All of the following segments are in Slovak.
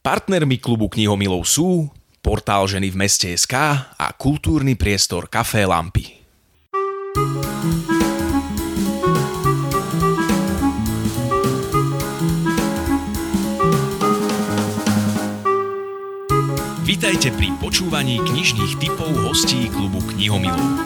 Partnermi klubu knihomilov sú portál Ženy v meste SK a kultúrny priestor Café Lampy. Vítajte pri počúvaní knižných typov hostí klubu knihomilov.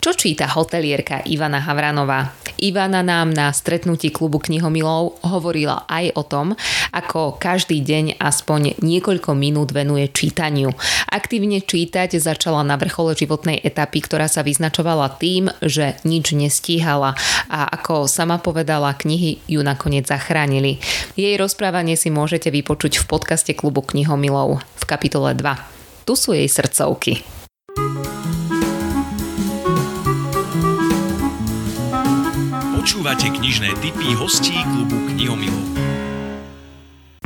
Čo číta hotelierka Ivana Havranová? Ivana nám na stretnutí klubu knihomilov hovorila aj o tom, ako každý deň aspoň niekoľko minút venuje čítaniu. Aktívne čítať začala na vrchole životnej etapy, ktorá sa vyznačovala tým, že nič nestíhala a ako sama povedala, knihy ju nakoniec zachránili. Jej rozprávanie si môžete vypočuť v podcaste klubu knihomilov v kapitole 2. Tu sú jej srdcovky. Počúvate knižné typy hostí klubu Knihomilov.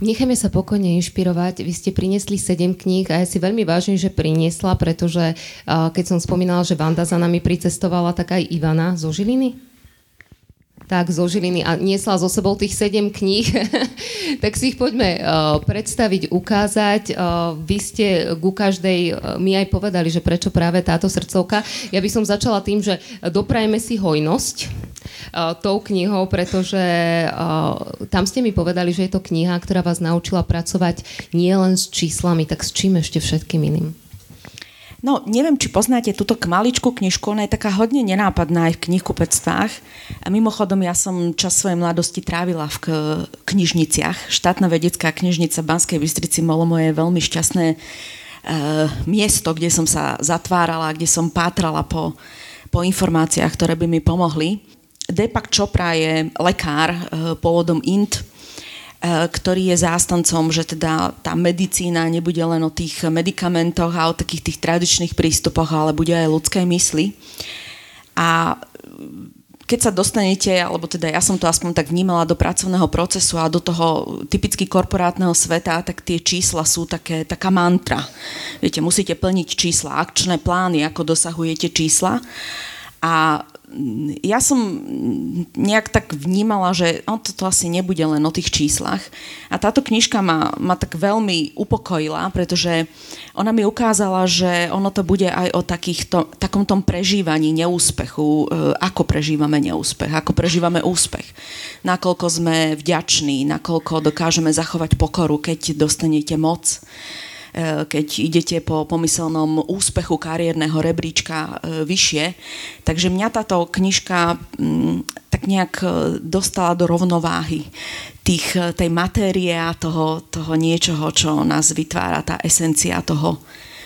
Nechajme sa pokojne inšpirovať. Vy ste priniesli 7 kníh a ja si veľmi vážim, že priniesla, pretože keď som spomínala, že Vanda za nami pricestovala, tak aj Ivana zo Žiliny tak zo Žiliny a niesla zo sebou tých sedem kníh, tak si ich poďme uh, predstaviť, ukázať. Uh, vy ste ku každej uh, mi aj povedali, že prečo práve táto srdcovka. Ja by som začala tým, že doprajeme si hojnosť tou knihou, pretože tam ste mi povedali, že je to kniha, ktorá vás naučila pracovať nielen s číslami, tak s čím ešte všetkým iným. No, neviem, či poznáte túto maličkú knižku, ona je taká hodne nenápadná aj v knihkupectvách. A mimochodom, ja som čas svojej mladosti trávila v knižniciach. Štátna vedecká knižnica Banskej Bystrici bolo moje veľmi šťastné e, miesto, kde som sa zatvárala, kde som pátrala po, po informáciách, ktoré by mi pomohli. Deepak Chopra je lekár e, pôvodom Int, E, ktorý je zástancom, že teda tá medicína nebude len o tých medikamentoch a o takých tých tradičných prístupoch, ale bude aj ľudskej mysli. A keď sa dostanete, alebo teda ja som to aspoň tak vnímala do pracovného procesu a do toho typicky korporátneho sveta, tak tie čísla sú také, taká mantra. Viete, musíte plniť čísla, akčné plány, ako dosahujete čísla. A ja som nejak tak vnímala, že no, toto asi nebude len o tých číslach. A táto knižka ma, ma tak veľmi upokojila, pretože ona mi ukázala, že ono to bude aj o takýchto, takom tom prežívaní neúspechu, e, ako prežívame neúspech, ako prežívame úspech. Nakoľko sme vďační, nakoľko dokážeme zachovať pokoru, keď dostanete moc keď idete po pomyselnom úspechu kariérneho rebríčka eh, vyššie. Takže mňa táto knižka mm, tak nejak eh, dostala do rovnováhy tých, tej matérie a toho, toho niečoho, čo nás vytvára, tá esencia toho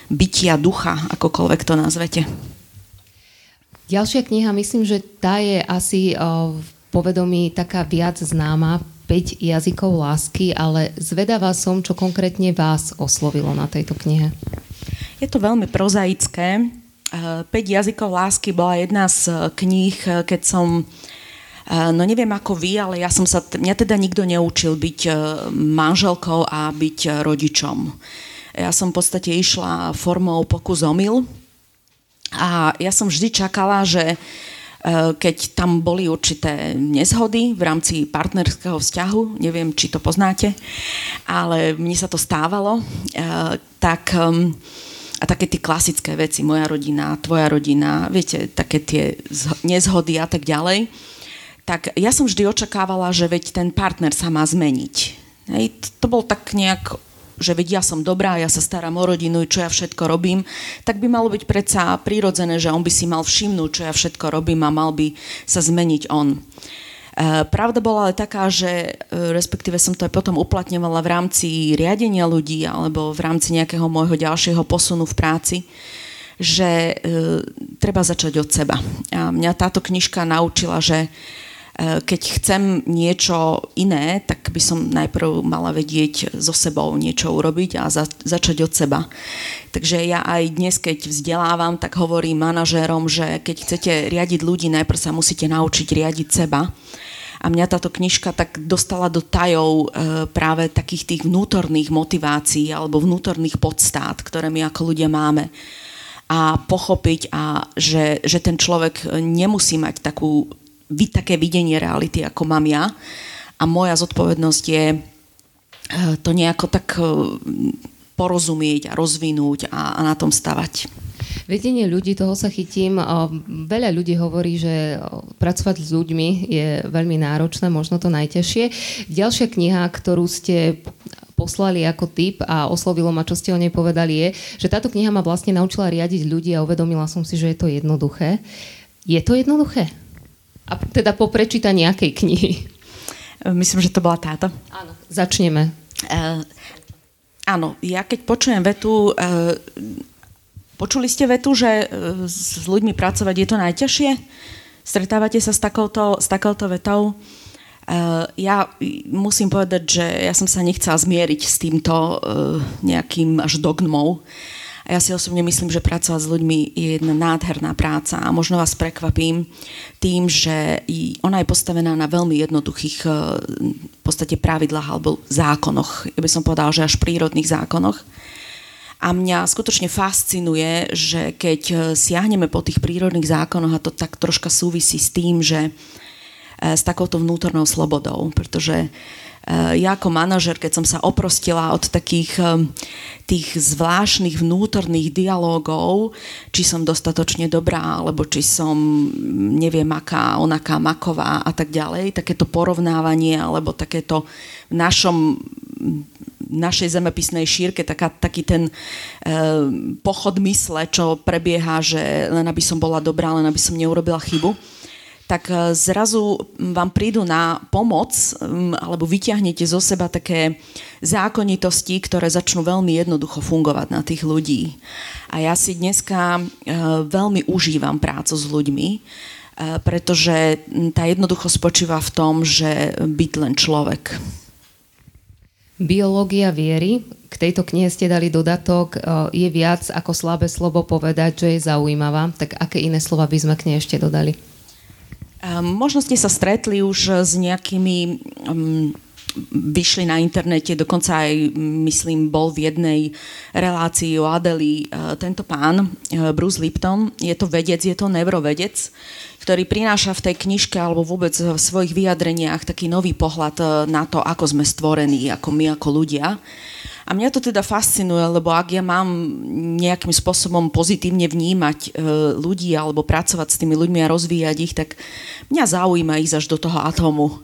bytia ducha, akokoľvek to nazvete. Ďalšia kniha, myslím, že tá je asi v povedomí taká viac známa 5 jazykov lásky, ale zvedavá som, čo konkrétne vás oslovilo na tejto knihe. Je to veľmi prozaické. 5 eh, jazykov lásky bola jedna z kníh, keď som eh, No neviem ako vy, ale ja som sa, mňa teda nikto neučil byť eh, manželkou a byť rodičom. Ja som v podstate išla formou pokus omyl a ja som vždy čakala, že Eh, keď tam boli určité nezhody v rámci partnerského vzťahu, neviem, či to poznáte, ale mne sa to stávalo, eh, tak ehm, a také tie klasické veci, moja rodina, tvoja rodina, viete, také tie nezhody a tak ďalej, tak ja som vždy očakávala, že veď ten partner sa má zmeniť. Hej, to bol tak nejak že vedia ja som dobrá, ja sa starám o rodinu, čo ja všetko robím, tak by malo byť predsa prirodzené, že on by si mal všimnúť, čo ja všetko robím a mal by sa zmeniť on. E, pravda bola ale taká, že e, respektíve som to aj potom uplatňovala v rámci riadenia ľudí alebo v rámci nejakého môjho ďalšieho posunu v práci, že e, treba začať od seba. A mňa táto knižka naučila, že keď chcem niečo iné, tak by som najprv mala vedieť so sebou niečo urobiť a za, začať od seba. Takže ja aj dnes, keď vzdelávam, tak hovorím manažérom, že keď chcete riadiť ľudí, najprv sa musíte naučiť riadiť seba. A mňa táto knižka tak dostala do tajov e, práve takých tých vnútorných motivácií alebo vnútorných podstát, ktoré my ako ľudia máme a pochopiť, a že, že ten človek nemusí mať takú také videnie reality, ako mám ja. A moja zodpovednosť je e, to nejako tak e, porozumieť a rozvinúť a, a na tom stavať. Vedenie ľudí, toho sa chytím. Veľa ľudí hovorí, že pracovať s ľuďmi je veľmi náročné, možno to najťažšie. Ďalšia kniha, ktorú ste poslali ako tip a oslovilo ma, čo ste o nej povedali, je, že táto kniha ma vlastne naučila riadiť ľudí a uvedomila som si, že je to jednoduché. Je to jednoduché? A teda po prečítaní nejakej knihy? Myslím, že to bola táto. Áno, začneme. Uh, áno, ja keď počujem vetu, uh, počuli ste vetu, že uh, s ľuďmi pracovať je to najťažšie? Stretávate sa s takouto, s takouto vetou? Uh, ja musím povedať, že ja som sa nechcela zmieriť s týmto uh, nejakým až dogmou. Uh, a ja si osobne myslím, že pracovať s ľuďmi je jedna nádherná práca a možno vás prekvapím tým, že ona je postavená na veľmi jednoduchých e, v podstate pravidlách alebo zákonoch. Ja by som povedala, že až prírodných zákonoch. A mňa skutočne fascinuje, že keď e, siahneme po tých prírodných zákonoch, a to tak troška súvisí s tým, že e, s takouto vnútornou slobodou, pretože uh, Eh, ja ako manažer, keď som sa oprostila od takých eh, tých zvláštnych vnútorných dialogov, či som dostatočne dobrá, alebo či som neviem aká, onaká maková a tak ďalej, takéto porovnávanie, alebo takéto v našom našej zemepisnej šírke taká, taký ten e, pochod mysle, čo prebieha, že len aby som bola dobrá, len aby som neurobila chybu tak e, zrazu vám prídu na pomoc alebo vyťahnete zo seba také zákonitosti, ktoré začnú veľmi jednoducho fungovať na tých ľudí. A ja si dneska e, veľmi užívam prácu s ľuďmi, e, pretože tá jednoducho spočíva v tom, že byť len človek. Biológia viery, k tejto knihe ste dali dodatok, je viac ako slabé slovo povedať, že je zaujímavá. Tak aké iné slova by sme k nej ešte dodali? Ehm, možno ste sa stretli už s nejakými um, vyšli na internete, dokonca aj, myslím, bol v jednej relácii o Adeli uh, tento pán, uh, Bruce Lipton. Je to vedec, je to neurovedec, ktorý prináša v tej knižke alebo vôbec v svojich vyjadreniach taký nový pohľad uh, na to, ako sme stvorení, ako my, ako ľudia. A mňa to teda fascinuje, lebo ak ja mám nejakým spôsobom pozitívne vnímať e, ľudí alebo pracovať s tými ľuďmi a rozvíjať ich, tak mňa zaujíma ísť až do toho atómu.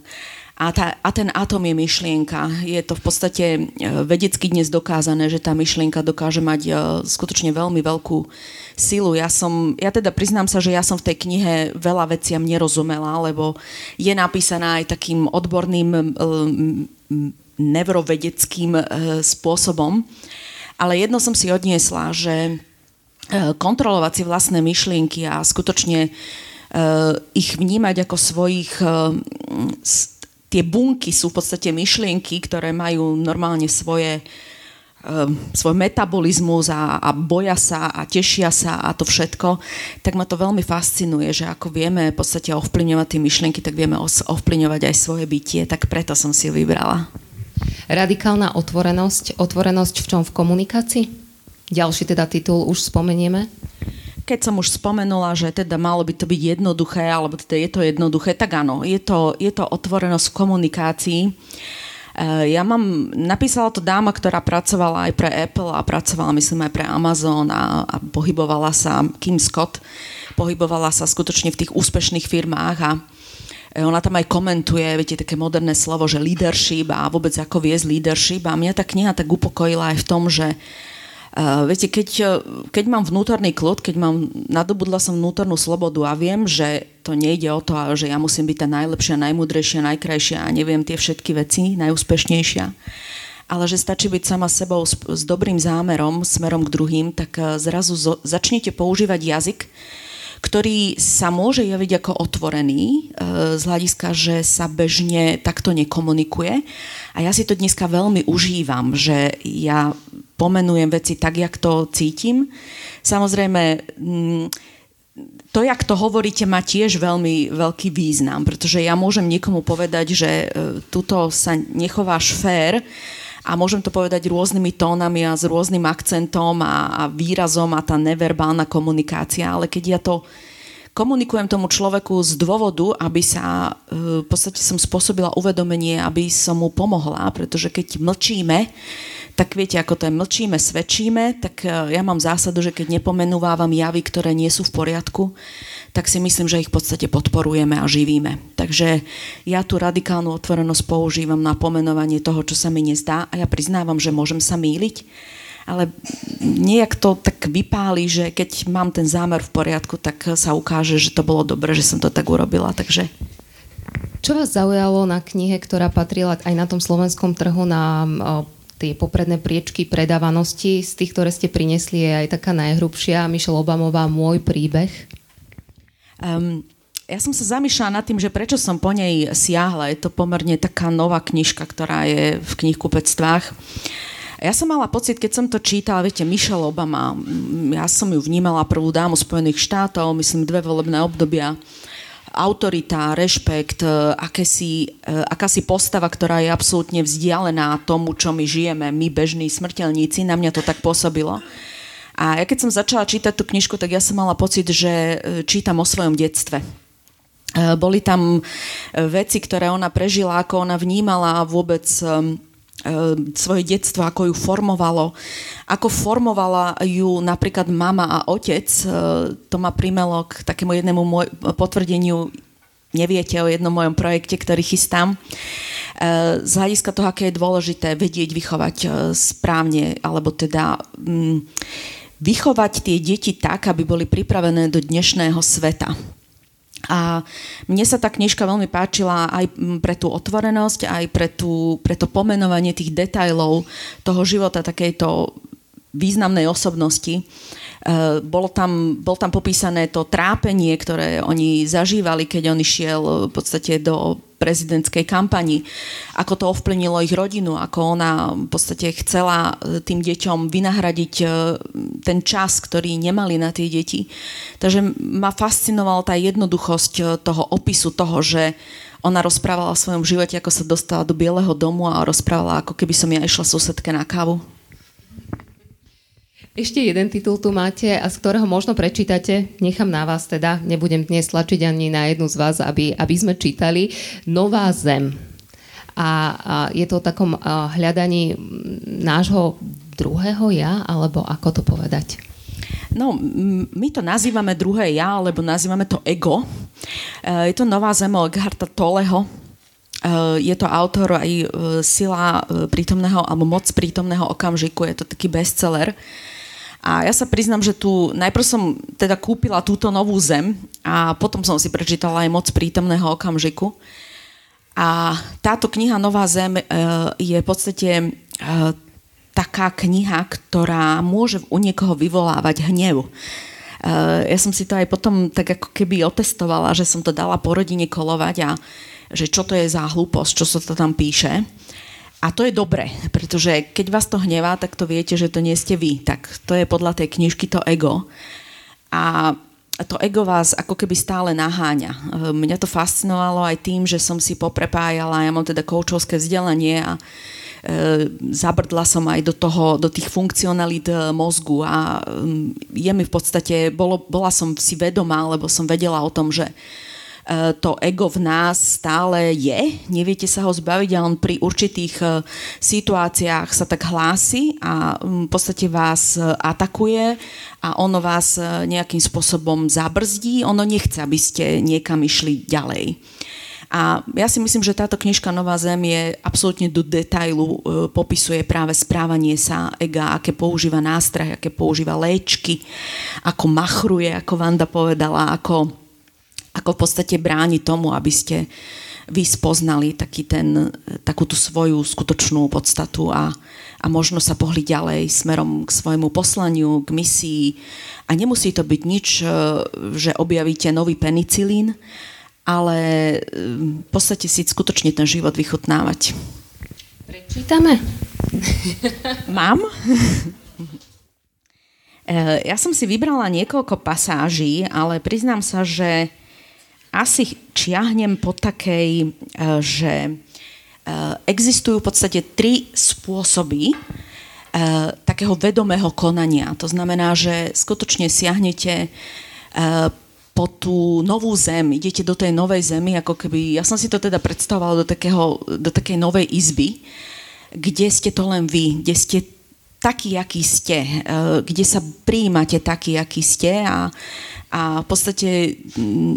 A, tá, a ten atom je myšlienka. Je to v podstate e, vedecky dnes dokázané, že tá myšlienka dokáže mať e, skutočne veľmi veľkú silu. Ja, som, ja teda priznám sa, že ja som v tej knihe veľa veciam nerozumela, lebo je napísaná aj takým odborným neurovedeckým e, spôsobom. Ale jedno som si odniesla, že e, kontrolovať si vlastné myšlienky a skutočne e, ich vnímať ako svojich... Tie bunky sú v podstate myšlienky, ktoré majú normálne svoje svoj metabolizmus a, a boja sa a tešia sa a to všetko, tak ma to veľmi fascinuje, že ako vieme v podstate ovplyvňovať tie myšlienky, tak vieme ovplyvňovať aj svoje bytie, tak preto som si ju vybrala. Radikálna otvorenosť. Otvorenosť v čom? V komunikácii? Ďalší teda titul už spomenieme. Keď som už spomenula, že teda malo by to byť jednoduché, alebo teda je to jednoduché, tak áno, je to, je to otvorenosť v komunikácii. Eh, ja mám, napísala to dáma, ktorá pracovala aj pre Apple a pracovala myslím aj pre Amazon a, a pohybovala sa, Kim Scott, pohybovala sa skutočne v tých úspešných firmách a E, ona tam aj komentuje, viete, také moderné slovo, že leadership a vôbec ako viesť leadership. A mňa tá kniha tak upokojila aj v tom, že Uh, viete, keď, e, keď mám vnútorný kľud, keď mám, nadobudla som vnútornú slobodu a viem, že to nejde o to, že ja musím byť tá najlepšia, najmudrejšia, najkrajšia a neviem tie všetky veci, najúspešnejšia, ale že stačí byť sama sebou s, s dobrým zámerom, smerom k druhým, tak zrazu zo, začnete používať jazyk, ktorý sa môže javiť ako otvorený e, z hľadiska, že sa bežne takto nekomunikuje. A ja si to dneska veľmi užívam, že ja pomenujem veci tak, jak to cítim. Samozrejme, mm, to, jak to hovoríte, má tiež veľmi veľký význam, pretože ja môžem niekomu povedať, že e, tuto sa nechováš fér, a môžem to povedať rôznymi tónami a s rôznym akcentom a, a výrazom a tá neverbálna komunikácia, ale keď ja to komunikujem tomu človeku z dôvodu, aby sa, e, v podstate som spôsobila uvedomenie, aby som mu pomohla, pretože keď mlčíme, tak viete, ako to je, mlčíme, svedčíme, tak e, ja mám zásadu, že keď nepomenúvávam javy, ktoré nie sú v poriadku, tak si myslím, že ich v podstate podporujeme a živíme. Takže ja tú radikálnu otvorenosť používam na pomenovanie toho, čo sa mi nezdá a ja priznávam, že môžem sa míliť, ale nejak to tak vypáli, že keď mám ten zámer v poriadku, tak sa ukáže, že to bolo dobre, že som to tak urobila. Takže čo vás zaujalo na knihe, ktorá patrila aj na tom slovenskom trhu na tie popredné priečky predávanosti? Z tých, ktoré ste prinesli, je aj taká najhrubšia, Michelle Obamová, Môj príbeh. Um, ja som sa zamýšľala nad tým, že prečo som po nej siahla. Je to pomerne taká nová knižka, ktorá je v knihkupectvách. Ja som mala pocit, keď som to čítala, viete, Michelle Obama, ja som ju vnímala prvú dámu Spojených štátov, myslím dve volebné obdobia, autorita, rešpekt, e, akési, e, akási postava, ktorá je absolútne vzdialená tomu, čo my žijeme, my bežní smrteľníci, na mňa to tak pôsobilo. A ja keď som začala čítať tú knižku, tak ja som mala pocit, že e, čítam o svojom detstve. Boli tam veci, ktoré ona prežila, ako ona vnímala vôbec E, svoje detstvo, ako ju formovalo, ako formovala ju napríklad mama a otec. E, to ma primelo k takému jednému môj, potvrdeniu, neviete o jednom mojom projekte, ktorý chystám. E, z hľadiska toho, aké je dôležité vedieť vychovať správne, alebo teda mm, vychovať tie deti tak, aby boli pripravené do dnešného sveta a mne sa tá knižka veľmi páčila aj pre tú otvorenosť, aj pre, tú, pre to pomenovanie tých detajlov toho života takejto významnej osobnosti. Uh, bolo tam, bol tam popísané to trápenie, ktoré oni zažívali, keď on išiel v podstate do prezidentskej kampani, ako to ovplynilo ich rodinu, ako ona v podstate chcela e, tým deťom vynahradiť ten čas, ktorý nemali na tie deti. Takže ma fascinovala tá jednoduchosť toho opisu toho, že ona rozprávala o svojom živote, ako sa dostala do Bieleho domu a rozprávala, ako keby som ja išla susedke na kávu. Ešte jeden titul tu máte a z ktorého možno prečítate, nechám na vás teda, nebudem dnes tlačiť ani na jednu z vás, aby, aby sme čítali. Nová zem. A, a je to o takom hľadaní nášho druhého ja, alebo ako to povedať? No, my to nazývame druhé ja, alebo nazývame to ego. E, je to Nová zem Eckharta Toleho. E, je to autor aj e, Sila prítomného, alebo Moc prítomného okamžiku. Je to taký bestseller. A ja sa priznam, že tu najprv som teda kúpila túto novú zem a potom som si prečítala aj moc prítomného okamžiku. A táto kniha Nová zem e, je v podstate e, taká kniha, ktorá môže u niekoho vyvolávať hnev. E, ja som si to aj potom tak ako keby otestovala, že som to dala po rodine kolovať a že čo to je za hlúposť, čo sa to tam píše. A to je dobré, pretože keď vás to hnevá, tak to viete, že to nie ste vy. Tak to je podľa tej knižky to ego. A to ego vás ako keby stále naháňa. Mňa to fascinovalo aj tým, že som si poprepájala, ja mám teda koučovské vzdelanie a e, zabrdla som aj do toho, do tých funkcionalít e, mozgu a je mi v podstate, bolo, bola som si vedomá, lebo som vedela o tom, že E, to ego v nás stále je, neviete sa ho zbaviť a on pri určitých e, situáciách sa tak hlási a v podstate vás e, atakuje a ono vás nejakým spôsobom zabrzdí, ono nechce, aby ste niekam išli ďalej. A ja si myslím, že táto knižka Nová zem je absolútne do detailu popisuje práve správanie sa ega, aké používa nástroj, aké používa léčky, ako machruje, ako Vanda povedala, ako ako v podstate bráni tomu, aby ste vy spoznali taký ten, takú tú svoju skutočnú podstatu a, a možno sa pohli ďalej smerom k svojmu poslaniu, k misii. A nemusí to byť nič, e, že objavíte nový penicilín, ale e, v podstate si skutočne ten život vychutnávať. Prečítame? Mám? E, ja som si vybrala niekoľko pasáží, ale priznám sa, že asi čiahnem po takej, e, že e, existujú v podstate tri spôsoby e, takého vedomého konania. To znamená, že skutočne siahnete po tú novú zem, idete do tej novej zemi, ako keby, ja som si to teda predstavovala do, takého, do takej novej izby, kde ste to len vy, kde ste taký, aký ste, e, kde sa prijímate taký, aký ste a, a v podstate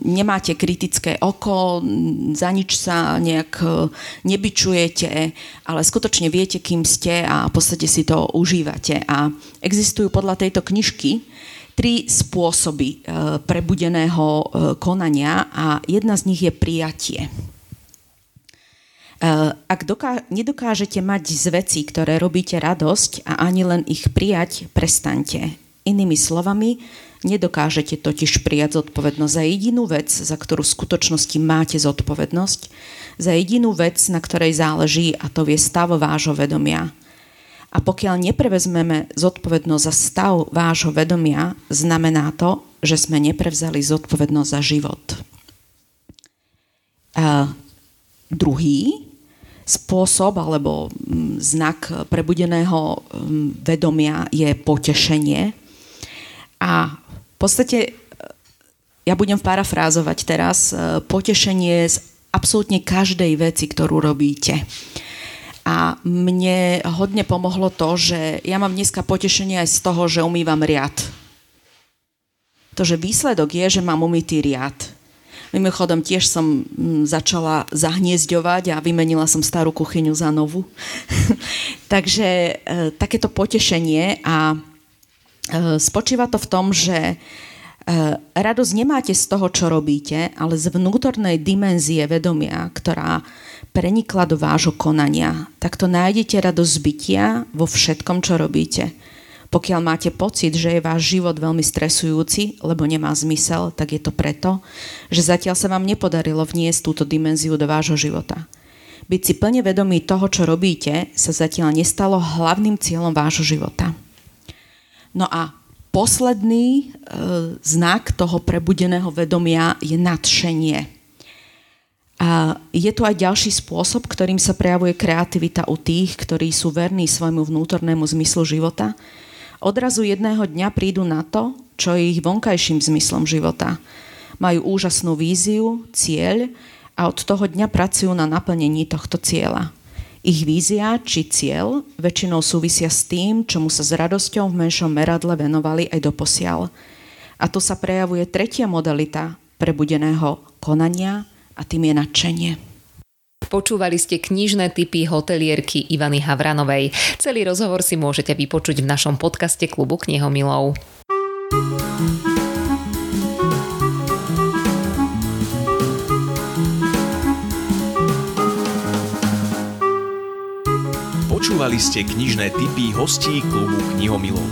nemáte kritické oko, za nič sa nejak e, nebyčujete, ale skutočne viete, kým ste a v podstate si to užívate. A existujú podľa tejto knižky tri spôsoby e, prebudeného konania a jedna z nich je prijatie. Eh, ak doká- nedokážete mať z vecí, ktoré robíte radosť a ani len ich prijať, prestaňte. Inými slovami, nedokážete totiž prijať zodpovednosť za jedinú vec, za ktorú v skutočnosti máte zodpovednosť, za jedinú vec, na ktorej záleží a to je stav vášho vedomia. A pokiaľ neprevezmeme zodpovednosť za stav vášho vedomia, znamená to, že sme neprevzali zodpovednosť za život. A druhý spôsob alebo mm, znak prebudeného mm, vedomia je potešenie. A v podstate, ja budem parafrázovať teraz, e, potešenie z absolútne každej veci, ktorú robíte. A mne hodne pomohlo to, že ja mám dneska potešenie aj z toho, že umývam riad. To, že výsledok je, že mám umytý riad Mimochodom tiež som mm, začala zahniezďovať a vymenila som starú kuchyňu za novú. Takže e, takéto potešenie a e, spočíva to v tom, že e, radosť nemáte z toho, čo robíte, ale z vnútornej dimenzie vedomia, ktorá prenikla do vášho konania. Takto nájdete radosť bytia vo všetkom, čo robíte. Pokiaľ máte pocit, že je váš život veľmi stresujúci, lebo nemá zmysel, tak je to preto, že zatiaľ sa vám nepodarilo vniesť túto dimenziu do vášho života. Byť si plne vedomý toho, čo robíte, sa zatiaľ nestalo hlavným cieľom vášho života. No a posledný e, znak toho prebudeného vedomia je nadšenie. A je tu aj ďalší spôsob, ktorým sa prejavuje kreativita u tých, ktorí sú verní svojmu vnútornému zmyslu života Odrazu jedného dňa prídu na to, čo je ich vonkajším zmyslom života. Majú úžasnú víziu, cieľ a od toho dňa pracujú na naplnení tohto cieľa. Ich vízia či cieľ väčšinou súvisia s tým, čomu sa s radosťou v menšom meradle venovali aj doposiaľ. A tu sa prejavuje tretia modalita prebudeného konania a tým je nadšenie. Počúvali ste knižné typy hotelierky Ivany Havranovej. Celý rozhovor si môžete vypočuť v našom podcaste Klubu knihomilov. Počúvali ste knižné typy hostí Klubu knihomilov.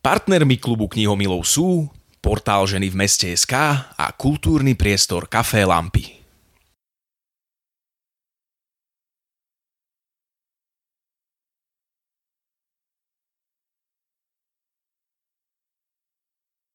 Partnermi klubu knihomilov sú portál ženy v meste SK a kultúrny priestor Café Lampy.